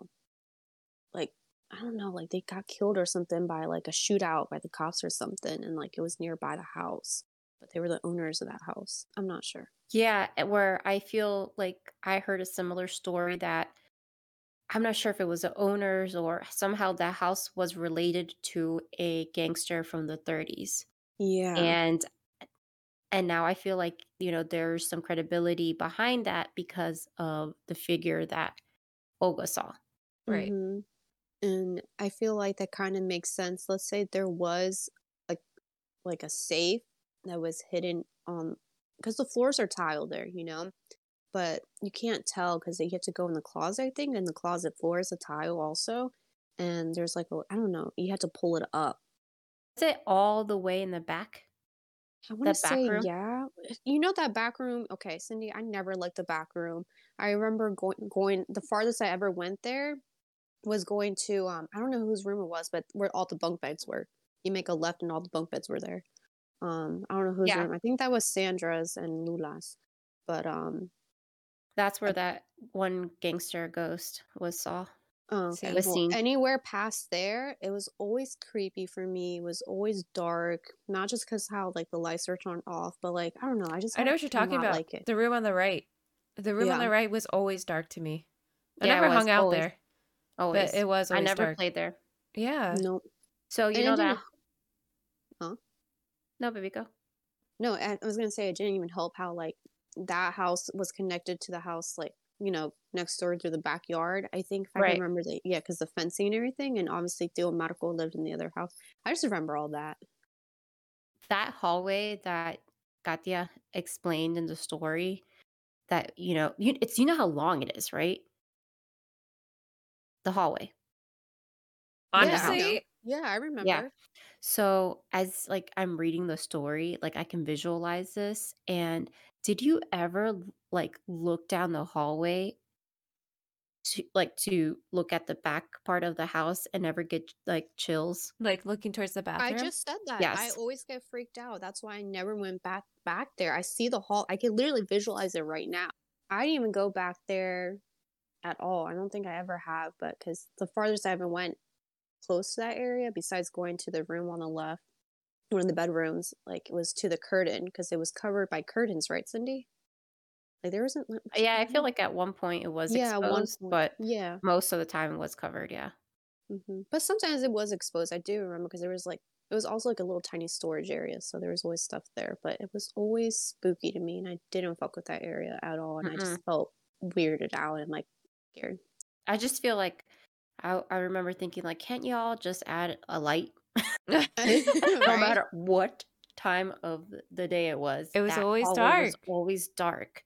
like I don't know, like they got killed or something by like a shootout by the cops or something, and like it was nearby the house, but they were the owners of that house. I'm not sure. Yeah, eh, where I feel like I heard a similar story that I'm not sure if it was the owners or somehow the house was related to a gangster from the 30s. Yeah. And and now I feel like, you know, there's some credibility behind that because of the figure that Olga saw. Right. Mhm. And I feel like that kind of makes sense. Let's say there was a like a safe that was hidden on because the floors are tiled there, you know, but you can't tell because you have to go in the closet. I think, and the closet floor is a tile also, and there's like a I don't know. You have to pull it up, is it all the way in the back? I want to say room? yeah. You know that back room? Okay, Cindy, I never liked the back room. I remember going going the farthest I ever went there was going to um I don't know whose room it was, but where all the bunk beds were. You make a left and all the bunk beds were there. Um I don't know whose Yeah. room. I think that was Sandra's and Lula's. But um That's where that one gangster ghost was saw. Oh, okay. was Well, anywhere past there, it was always creepy for me. It was always dark, not just because how like the lights are turned off, but like I don't know. I just I know what you're talking about. Like it. The room on the right. The room on the right was always dark to me. I Yeah, never hung out always- there, Always. but it was I never dark. played there. Yeah. No, So you And know didn't- that. Huh? No, baby, go. no. I I was gonna say it didn't even help how like that house was connected to the house like you know next door through the backyard. I think if I Right. remember the yeah, because the fencing and everything, and obviously Tío Marco lived in the other house. I just remember all that. That hallway that Katia explained in the story, that you know, you, it's you know how long it is, right? The hallway. Yeah, I know. Honestly, Yeah, I remember. Yeah. So as like I'm reading the story, like I can visualize this. And did you ever like look down the hallway to like to look at the back part of the house and never get like chills? like looking towards the bathroom. I just said that. Yes. I always get freaked out. That's why I never went back back there. I see the hall. I can literally visualize it right now. I didn't even go back there at all. I don't think I ever have, but because the farthest I ever went close to that area, besides going to the room on the left, one of the bedrooms, like it was to the curtain because it was covered by curtains, right, Cindy? Like there wasn't. Yeah, I feel like at one point it was yeah, one exposed, point. but yeah. most of the time it was covered. Yeah. hmm But sometimes it was exposed. I do remember because there was like it was also like a little tiny storage area, so there was always stuff there. But it was always spooky to me, and I didn't fuck with that area at all. And I just felt weirded out and like scared. I just feel like I, I remember thinking like, can't y'all just add a light no matter what time of the day it was? It was always hallway was dark. always dark.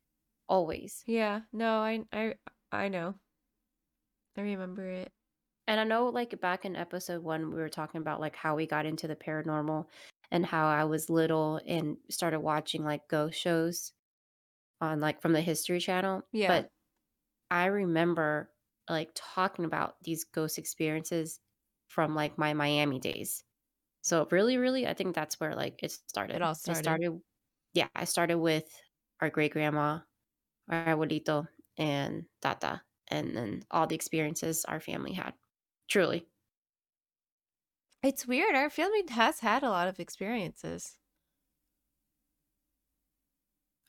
Always. yeah. No, I I I know. I remember it. And I know like back in episode one, we were talking about like how we got into the paranormal and how I was little and started watching like ghost shows on like from the History Channel. Yeah. But I remember like talking about these ghost experiences from like my Miami days. So really, really, I think that's where like it started. It all I started. started yeah, I started with our great grandma, our abuelito, and tata, and then all the experiences our family had. Truly. It's weird. Our family has had a lot of experiences.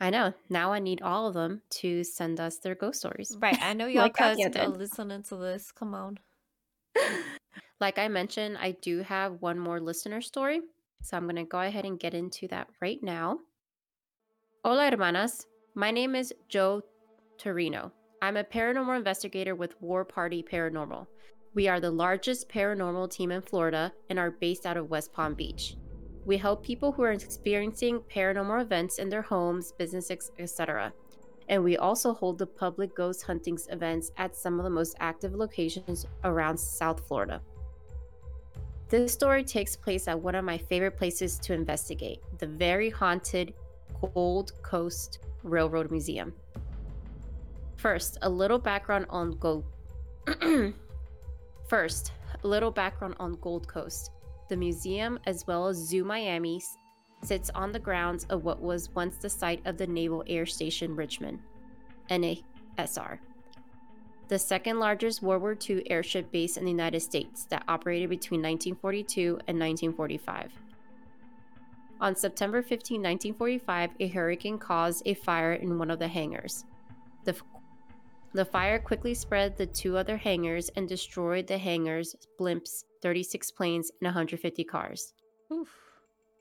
I know. Now I need all of them to send us their ghost stories. Right. I know y'all Like cousins are listening to this. Come on. like I mentioned, I do have one more listener story. So I'm going to go ahead and get into that right now. Hola, hermanas. My name is Joe Torino. I'm a paranormal investigator with War Party Paranormal. We are the largest paranormal team in Florida and are based out of West Palm Beach. We help people who are experiencing paranormal events in their homes, businesses, etc. And we also hold the public ghost hunting events at some of the most active locations around South Florida. This story takes place at one of my favorite places to investigate the very haunted Gold Coast Railroad Museum. First, a little background on Gold. First, a little background on Gold Coast. The museum, as well as Zoo Miami, sits on the grounds of what was once the site of the Naval Air Station Richmond, NASR, the second largest World War II airship base in the United States that operated between 1942 and 1945. On September 15, 1945, a hurricane caused a fire in one of the hangars. The, the fire quickly spread the two other hangars and destroyed the hangars, blimps, 36 planes, and 150 cars. Oof.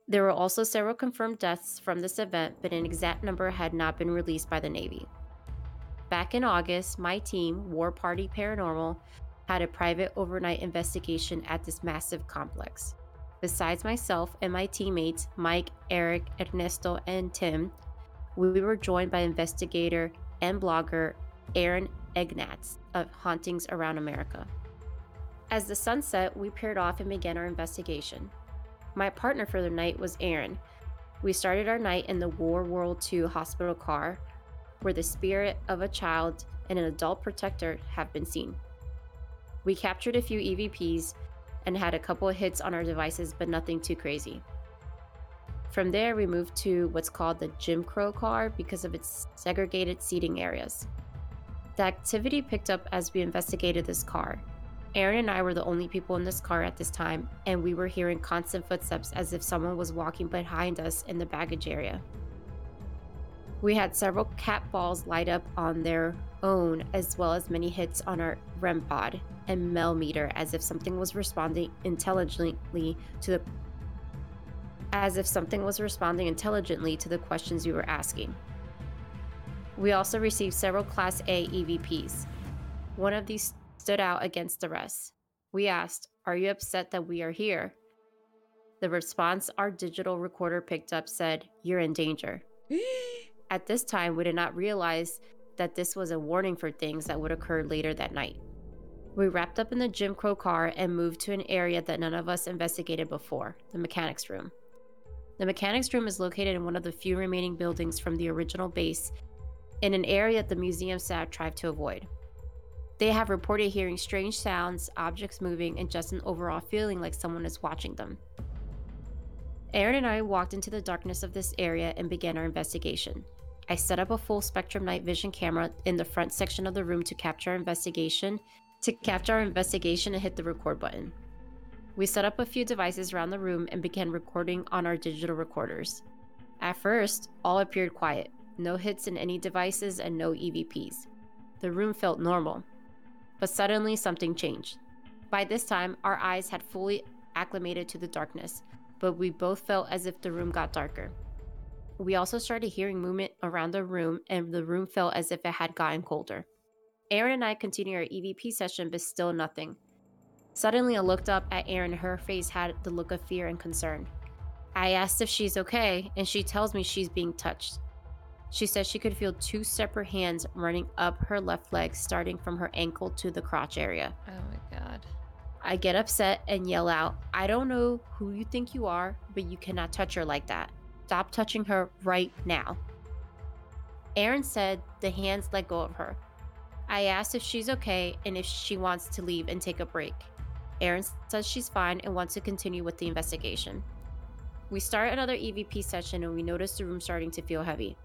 There were also several confirmed deaths from this event, but an exact number had not been released by the Navy. Back in August, my team, War Party Paranormal, had a private overnight investigation at this massive complex. Besides myself and my teammates, Mike, Eric, Ernesto, and Tim, we were joined by investigator and blogger Aaron Egnatz of Hauntings Around America. As the sun set, we paired off and began our investigation. My partner for the night was Aaron. We started our night in the War World II hospital car, where the spirit of a child and an adult protector have been seen. We captured a few EVPs and had a couple of hits on our devices, but nothing too crazy. From there, we moved to what's called the Jim Crow car because of its segregated seating areas. The activity picked up as we investigated this car. Aaron and I were the only people in this car at this time, and we were hearing constant footsteps as if someone was walking behind us in the baggage area. We had several cat balls light up on their own, as well as many hits on our REM pod and Mel meter, as if something was responding intelligently to the as if something was responding intelligently to the questions we were asking. We also received several Class A EVPs. One of these stood out against the rest. We asked, Are you upset that we are here? The response our digital recorder picked up said, You're in danger. At this time, we did not realize that this was a warning for things that would occur later that night. We wrapped up in the Jim Crow car and moved to an area that none of us investigated before the mechanics room. The mechanics room is located in one of the few remaining buildings from the original base in an area that the museum staff tried to avoid. They have reported hearing strange sounds, objects moving, and just an overall feeling like someone is watching them. Aaron and I walked into the darkness of this area and began our investigation. I set up a full spectrum night vision camera in the front section of the room to capture our investigation, to capture our investigation and hit the record button. We set up a few devices around the room and began recording on our digital recorders. At first, all appeared quiet, no hits in any devices and no EVPs. The room felt normal, but suddenly something changed. By this time, our eyes had fully acclimated to the darkness, but we both felt as if the room got darker. We also started hearing movement around the room, and the room felt as if it had gotten colder. Aaron and I continued our EVP session, but still nothing. Suddenly, I looked up at Aaron. Her face had the look of fear and concern. I asked if she's okay, and she tells me she's being touched. She says she could feel two separate hands running up her left leg, starting from her ankle to the crotch area. Oh my god. I get upset and yell out, I don't know who you think you are, but you cannot touch her like that. Stop touching her right now. Aaron said the hands let go of her. I asked if she's okay and if she wants to leave and take a break. Aaron says she's fine and wants to continue with the investigation. We start another EVP session and we notice the room starting to feel heavy.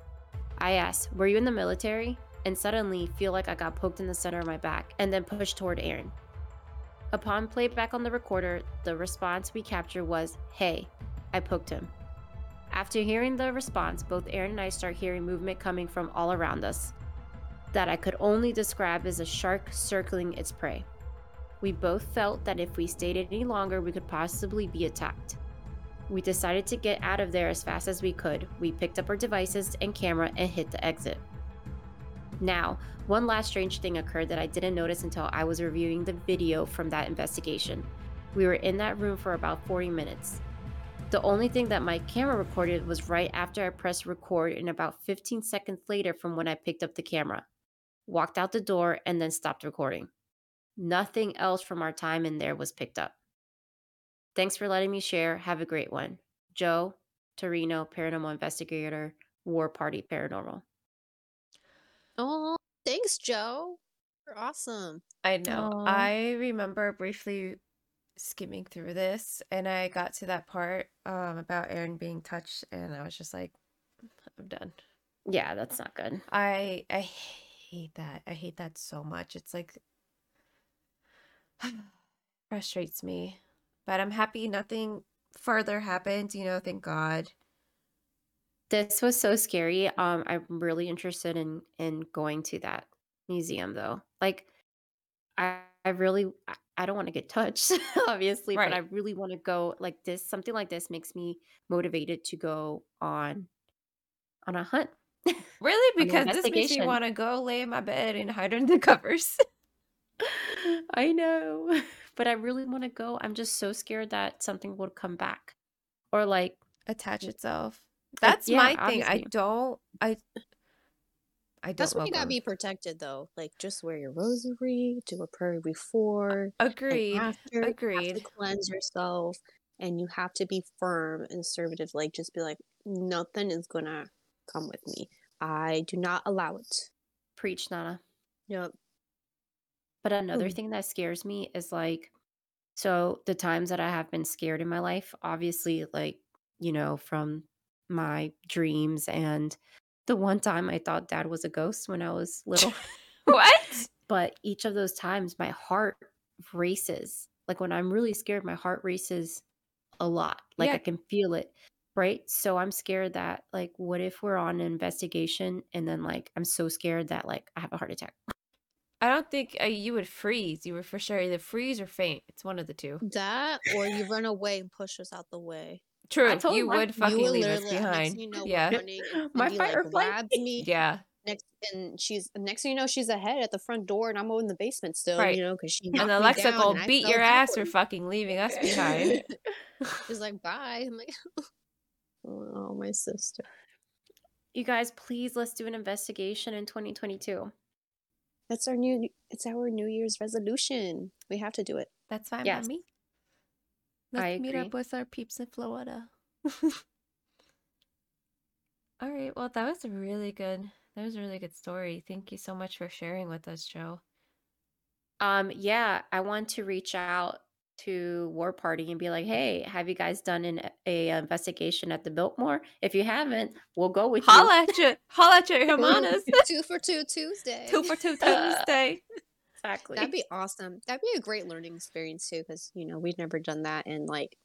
I ask, Were you in the military? And suddenly feel like I got poked in the center of my back and then pushed toward Aaron. Upon playback on the recorder, the response we captured was, Hey, I poked him. After hearing the response, both Aaron and I start hearing movement coming from all around us that I could only describe as a shark circling its prey. We both felt that if we stayed any longer, we could possibly be attacked. We decided to get out of there as fast as we could. We picked up our devices and camera and hit the exit. Now, one last strange thing occurred that I didn't notice until I was reviewing the video from that investigation. We were in that room for about 40 minutes. The only thing that my camera recorded was right after I pressed record and about 15 seconds later from when I picked up the camera, walked out the door, and then stopped recording. Nothing else from our time in there was picked up. Thanks for letting me share. Have a great one. Joe, Torino, paranormal investigator, War Party Paranormal. Oh, thanks, Joe. You're awesome. I know. Aw. I remember briefly skimming through this and I got to that part um about Aaron being touched and I was just like I'm done. Yeah, that's not good. I I hate that. I hate that so much. It's like frustrates me. But I'm happy nothing further happened, you know, thank God. This was so scary. Um, I'm really interested in in going to that museum though. Like, I I really I- I don't want to get touched, obviously, but I really want to go. Like this, something like this makes me motivated to go on on a hunt. Really? Because this makes me want to go lay in my bed and hide under the covers. I know, but I really want to go. I'm just so scared that something would come back, or like, Attach itself. That's yeah, my thing. I don't I I That's don't why you love gotta them. be protected though. Like just wear your rosary, do a prayer before and Agreed. after. You have Agreed. to cleanse yourself. and you have to be firm and assertive. Like, just be like, nothing is gonna come with me. I do not allow it. Preach, Nana. Yep. But another Mhm. thing that scares me is like, so the times that I have been scared in my life, obviously, like, you know, from my dreams and the one time I thought dad was a ghost when I was little. what? but each of those times my heart races. Like when I'm really scared, my heart races a lot. Like Yeah. I can feel it. Right. So I'm scared that, like, what if we're on an investigation and then, like, I'm so scared that, like, I have a heart attack? I don't think uh, you would freeze. You would for sure either freeze or faint. It's one of the two. That or you run away and push us out the way. True. told you my- would you fucking will leave us behind. you know, yeah. running My he, fight like, or flight. me. Yeah. Next, and she's next thing you know, she's ahead at the front door, and I'm in the basement still. Right. You know, because she And knocked Alexa will beat your ass for fucking leaving us behind. She's like, bye. I'm like, oh, my sister. You guys, please let's do an investigation in 2022. That's our new. It's our New Year's resolution. We have to do it. That's fine Yes. by me. Let's I meet agree. up with our peeps in Florida. All right. Well, that was a really good. That was a really good story. Thank you so much for sharing with us, Joe. Um, yeah, I want to reach out to War Party and be like, "Hey, have you guys done an uh, a uh, investigation at the Biltmore? If you haven't, we'll go with you." Holla at you. Holla at your hermanas. two for two Tuesday. Two for two uh, Tuesday. Exactly. That'd be awesome. That'd be a great learning experience too, because you know we've never done that, and like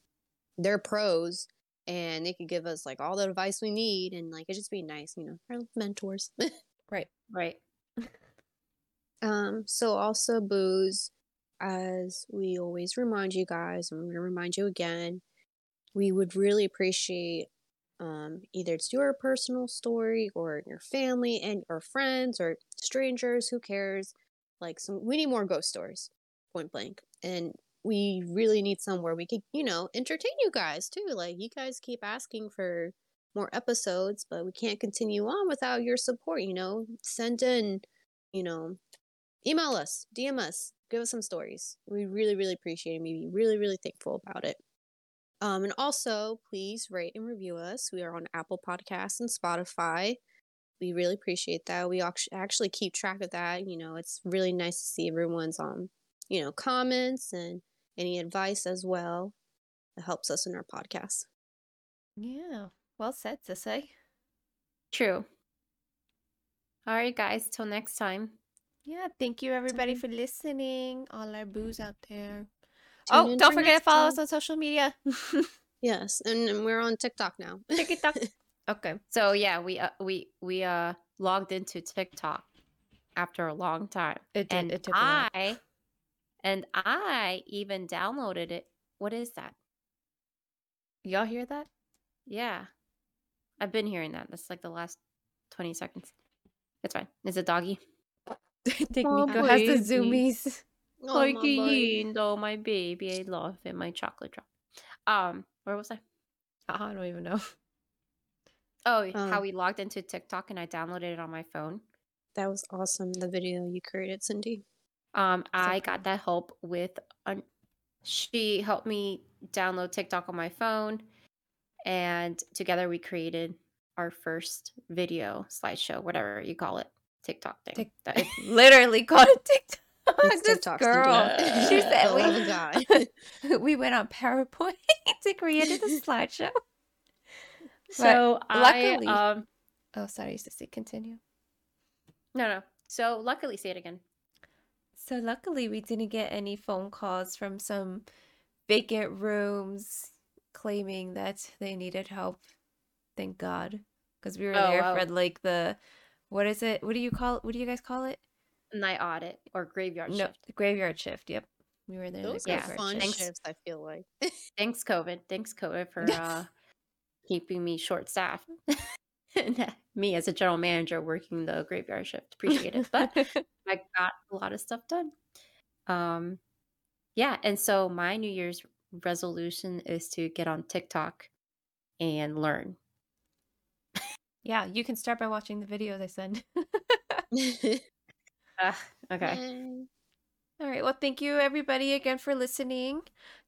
they're pros, and they could give us like all the advice we need, and like it just be nice, you know, our mentors. Right. right. um. So also booze, as we always remind you guys, and I'm gonna remind you again, we would really appreciate um either it's your personal story or your family and or friends or strangers who cares? Like some we need more ghost stories point blank. And we really need somewhere we could you know entertain you guys too. Like you guys keep asking for more episodes but we can't continue on without your support you know? Send in you know email us dm us give us some stories we really really appreciate it we'd be really really thankful about it um and also please rate and review us we are on apple podcasts and spotify we really appreciate that. We actually keep track of that. You know, it's really nice to see everyone's um, you know, comments and any advice as well. It helps us in our podcast. Yeah. Well said, Sissy. True. All right, guys. Till next time. Yeah. Thank you, everybody, for listening. All our booze out there. Oh, don't for forget to follow us on social media. Yes, and, and we're on TikTok now. TikTok. okay. So yeah, we uh, we we uh logged into TikTok after a long time, It did. and it took a. I and I even downloaded it. What is that? Y'all hear that? Yeah, I've been hearing that. That's like the last twenty seconds. It's fine. It's a doggy. I think Oh, Nico has the zoomies. Oh, Like my buddy. oh my baby, I love it, my chocolate drop. Um, where was I? I don't even know. Oh, Oh. how we logged into TikTok and I downloaded it on my phone. That was awesome. The video you created, Cindy. Um, I got that help with un- she helped me download TikTok on my phone, and together we created our first video slideshow, whatever you call it, TikTok thing. Tik- That is- Literally called it TikTok. It's this TikTok, girl. She said we, God. we went on PowerPoint to create the slideshow. so I luckily- um Oh, sorry, Sissy. Continue. no no. So luckily, say it again. So luckily, we didn't get any phone calls from some vacant rooms claiming that they needed help. Thank God, because we were Oh, there wow. for like the what is it? What do you call? It? What do you guys call it? Night audit or graveyard No, shift. the graveyard shift. Yep, we were there. in the Those Yeah, are fun shift. Thanks. shifts, I feel like. Thanks, COVID. Thanks, COVID, for uh, keeping me short staffed. me as a general manager working the graveyard shift. Appreciate it. But I got a lot of stuff done. Um, yeah, and so my New Year's resolution is to get on TikTok and learn. Yeah, you can start by watching the videos I send. Uh, okay. All right. Well, thank you everybody again for listening.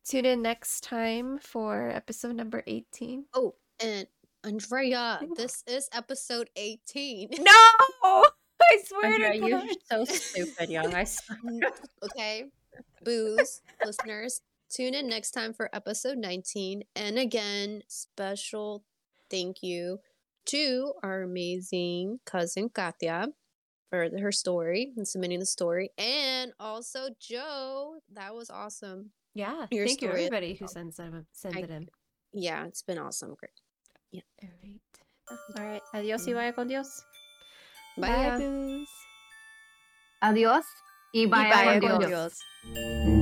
Tune in next time for episode number 18. Oh, and Andrea, this is episode 18. No! I swear Andrea, to you're so stupid, young. I swear. okay. Booze, listeners, tune in next time for episode 19. And again, special thank you to our amazing cousin Katya for her story and submitting the story. And also Joe. That was awesome. Yeah. Your thank you everybody who sends them sends I- it in. Yeah, it's been awesome. Great. Yeah. All right. All right. Adios y vaya con Dios. Bye. Bye, Adiós y Y vaya, vaya con con Dios. Dios.